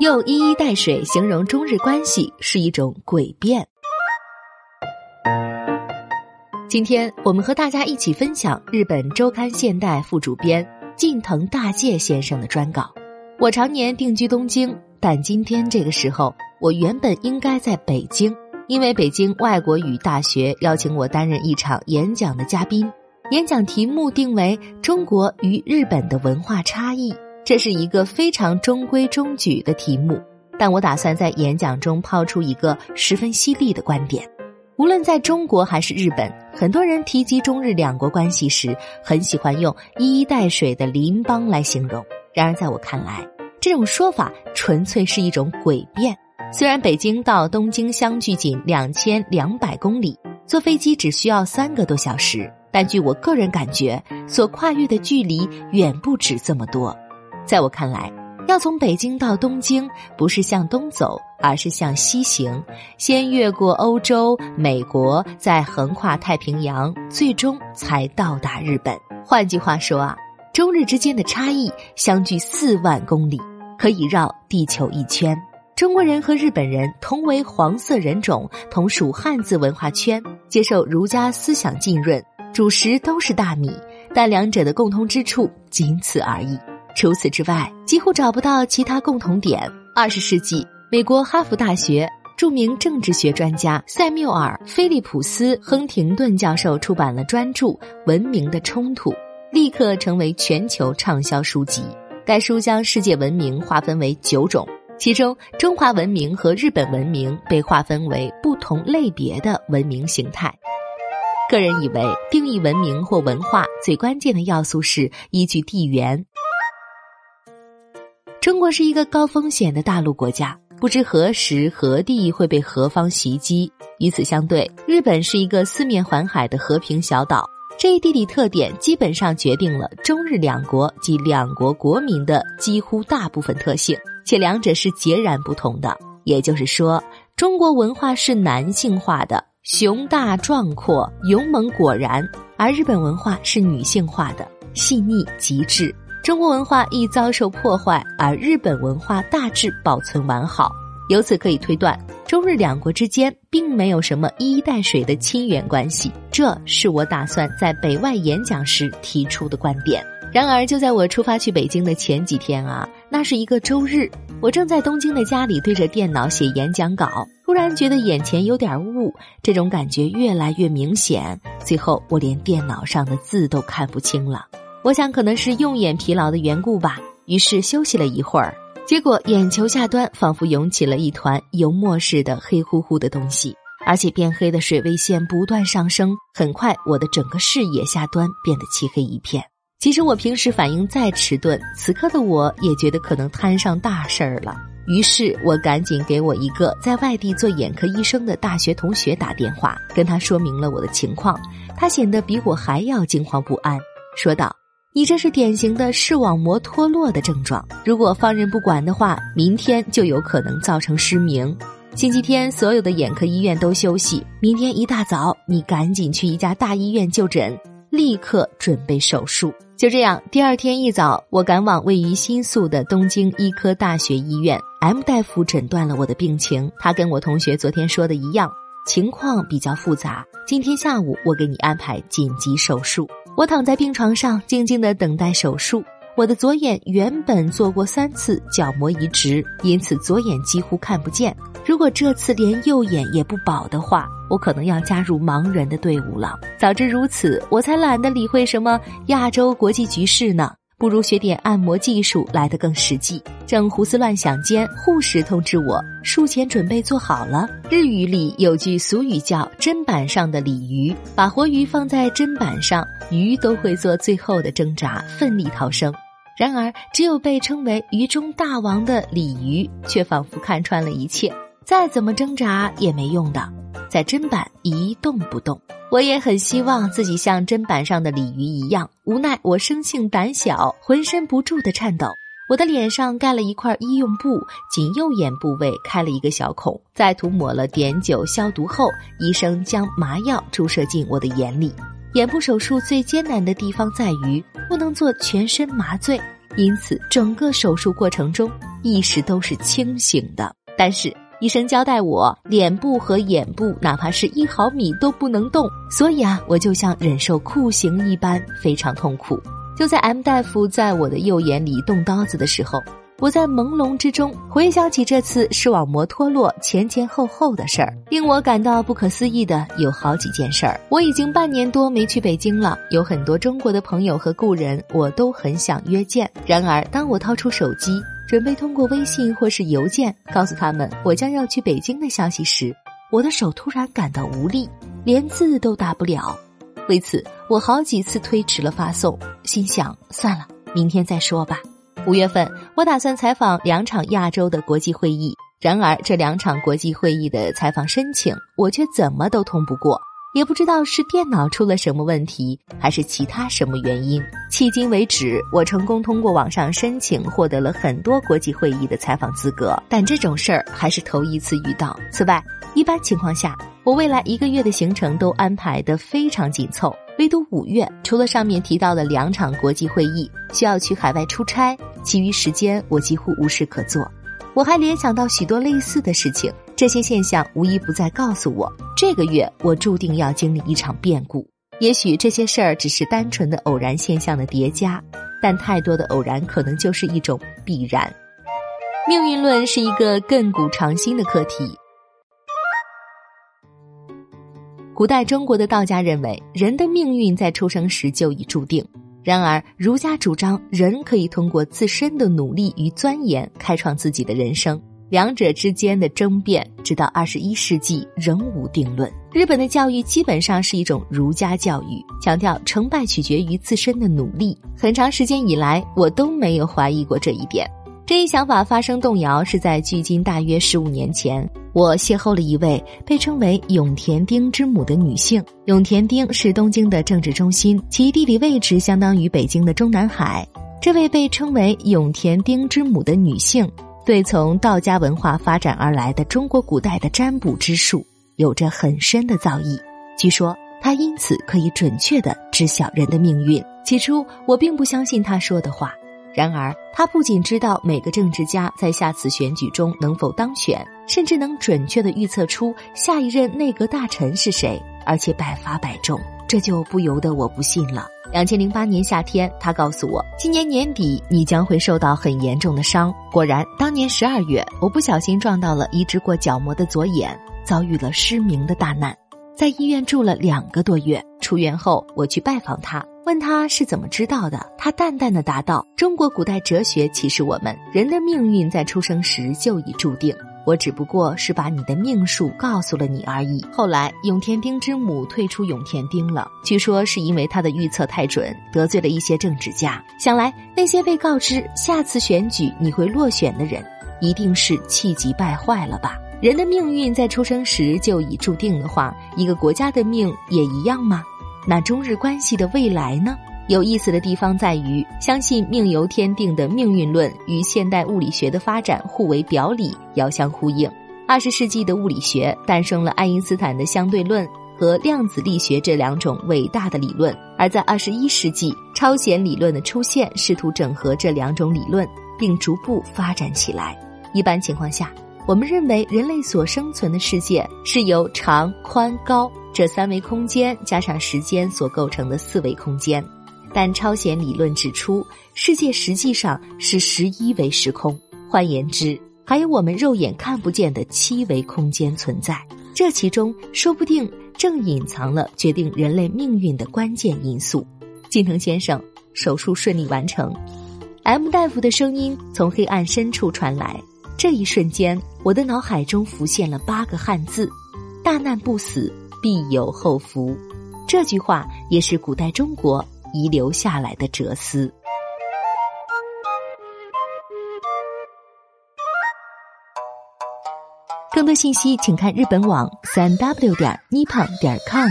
用一衣带水形容中日关系是一种诡辩。今天我们和大家一起分享日本周刊现代副主编近藤大介先生的专稿。我常年定居东京，但今天这个时候，我原本应该在北京，因为北京外国语大学邀请我担任一场演讲的嘉宾。演讲题目定为“中国与日本的文化差异”，这是一个非常中规中矩的题目。但我打算在演讲中抛出一个十分犀利的观点：无论在中国还是日本，很多人提及中日两国关系时，很喜欢用“一衣带水”的邻邦来形容。然而，在我看来，这种说法纯粹是一种诡辩。虽然北京到东京相距仅两千两百公里，坐飞机只需要三个多小时。但据我个人感觉，所跨越的距离远不止这么多。在我看来，要从北京到东京，不是向东走，而是向西行，先越过欧洲、美国，再横跨太平洋，最终才到达日本。换句话说啊，中日之间的差异相距四万公里，可以绕地球一圈。中国人和日本人同为黄色人种，同属汉字文化圈，接受儒家思想浸润。主食都是大米，但两者的共通之处仅此而已。除此之外，几乎找不到其他共同点。二十世纪，美国哈佛大学著名政治学专家塞缪尔·菲利普斯·亨廷顿教授出版了专著《文明的冲突》，立刻成为全球畅销书籍。该书将世界文明划分为九种，其中中华文明和日本文明被划分为不同类别的文明形态。个人以为，定义文明或文化最关键的要素是依据地缘。中国是一个高风险的大陆国家，不知何时何地会被何方袭击。与此相对，日本是一个四面环海的和平小岛。这一地理特点基本上决定了中日两国及两国国民的几乎大部分特性，且两者是截然不同的。也就是说，中国文化是男性化的。雄大壮阔、勇猛果然，而日本文化是女性化的、细腻极致。中国文化易遭受破坏，而日本文化大致保存完好。由此可以推断，中日两国之间并没有什么一衣带水的亲缘关系。这是我打算在北外演讲时提出的观点。然而，就在我出发去北京的前几天啊，那是一个周日。我正在东京的家里对着电脑写演讲稿，突然觉得眼前有点雾，这种感觉越来越明显。最后，我连电脑上的字都看不清了。我想可能是用眼疲劳的缘故吧，于是休息了一会儿。结果眼球下端仿佛涌起了一团油墨似的黑乎乎的东西，而且变黑的水位线不断上升。很快，我的整个视野下端变得漆黑一片。其实我平时反应再迟钝，此刻的我也觉得可能摊上大事儿了。于是我赶紧给我一个在外地做眼科医生的大学同学打电话，跟他说明了我的情况。他显得比我还要惊慌不安，说道：“你这是典型的视网膜脱落的症状，如果放任不管的话，明天就有可能造成失明。星期天所有的眼科医院都休息，明天一大早你赶紧去一家大医院就诊，立刻准备手术。”就这样，第二天一早，我赶往位于新宿的东京医科大学医院。M 大夫诊断了我的病情，他跟我同学昨天说的一样，情况比较复杂。今天下午我给你安排紧急手术。我躺在病床上，静静的等待手术。我的左眼原本做过三次角膜移植，因此左眼几乎看不见。如果这次连右眼也不保的话，我可能要加入盲人的队伍了。早知如此，我才懒得理会什么亚洲国际局势呢，不如学点按摩技术来得更实际。正胡思乱想间，护士通知我术前准备做好了。日语里有句俗语叫“砧板上的鲤鱼”，把活鱼放在砧板上，鱼都会做最后的挣扎，奋力逃生。然而，只有被称为“鱼中大王”的鲤鱼，却仿佛看穿了一切，再怎么挣扎也没用的，在砧板一动不动。我也很希望自己像砧板上的鲤鱼一样，无奈我生性胆小，浑身不住的颤抖。我的脸上盖了一块医用布，仅右眼部位开了一个小孔，在涂抹了碘酒消毒后，医生将麻药注射进我的眼里。眼部手术最艰难的地方在于不能做全身麻醉，因此整个手术过程中意识都是清醒的。但是医生交代我，脸部和眼部哪怕是一毫米都不能动，所以啊，我就像忍受酷刑一般，非常痛苦。就在 M 大夫在我的右眼里动刀子的时候。我在朦胧之中回想起这次视网膜脱落前前后后的事儿，令我感到不可思议的有好几件事儿。我已经半年多没去北京了，有很多中国的朋友和故人，我都很想约见。然而，当我掏出手机准备通过微信或是邮件告诉他们我将要去北京的消息时，我的手突然感到无力，连字都打不了。为此，我好几次推迟了发送，心想算了，明天再说吧。五月份，我打算采访两场亚洲的国际会议。然而，这两场国际会议的采访申请，我却怎么都通不过。也不知道是电脑出了什么问题，还是其他什么原因。迄今为止，我成功通过网上申请，获得了很多国际会议的采访资格，但这种事儿还是头一次遇到。此外，一般情况下，我未来一个月的行程都安排得非常紧凑。唯独五月，除了上面提到的两场国际会议需要去海外出差，其余时间我几乎无事可做。我还联想到许多类似的事情，这些现象无一不在告诉我，这个月我注定要经历一场变故。也许这些事儿只是单纯的偶然现象的叠加，但太多的偶然可能就是一种必然。命运论是一个亘古长新的课题。古代中国的道家认为，人的命运在出生时就已注定。然而，儒家主张人可以通过自身的努力与钻研开创自己的人生。两者之间的争辩，直到二十一世纪仍无定论。日本的教育基本上是一种儒家教育，强调成败取决于自身的努力。很长时间以来，我都没有怀疑过这一点。这一想法发生动摇，是在距今大约十五年前，我邂逅了一位被称为永田町之母的女性。永田町是东京的政治中心，其地理位置相当于北京的中南海。这位被称为永田町之母的女性，对从道家文化发展而来的中国古代的占卜之术有着很深的造诣。据说他因此可以准确地知晓人的命运。起初，我并不相信他说的话。然而，他不仅知道每个政治家在下次选举中能否当选，甚至能准确的预测出下一任内阁大臣是谁，而且百发百中，这就不由得我不信了。两千零八年夏天，他告诉我，今年年底你将会受到很严重的伤。果然，当年十二月，我不小心撞到了移植过角膜的左眼，遭遇了失明的大难，在医院住了两个多月。出院后，我去拜访他。问他是怎么知道的？他淡淡的答道：“中国古代哲学启示我们，人的命运在出生时就已注定。我只不过是把你的命数告诉了你而已。”后来，永田町之母退出永田町了，据说是因为他的预测太准，得罪了一些政治家。想来，那些被告知下次选举你会落选的人，一定是气急败坏了吧？人的命运在出生时就已注定的话，一个国家的命也一样吗？那中日关系的未来呢？有意思的地方在于，相信命由天定的命运论与现代物理学的发展互为表里，遥相呼应。二十世纪的物理学诞生了爱因斯坦的相对论和量子力学这两种伟大的理论，而在二十一世纪，超弦理论的出现试图整合这两种理论，并逐步发展起来。一般情况下，我们认为人类所生存的世界是由长、宽、高。这三维空间加上时间所构成的四维空间，但超弦理论指出，世界实际上是十一维时空。换言之，还有我们肉眼看不见的七维空间存在。这其中说不定正隐藏了决定人类命运的关键因素。金城先生手术顺利完成，M 大夫的声音从黑暗深处传来。这一瞬间，我的脑海中浮现了八个汉字：大难不死。必有后福，这句话也是古代中国遗留下来的哲思。更多信息，请看日本网三 w 点 nippon 点 com。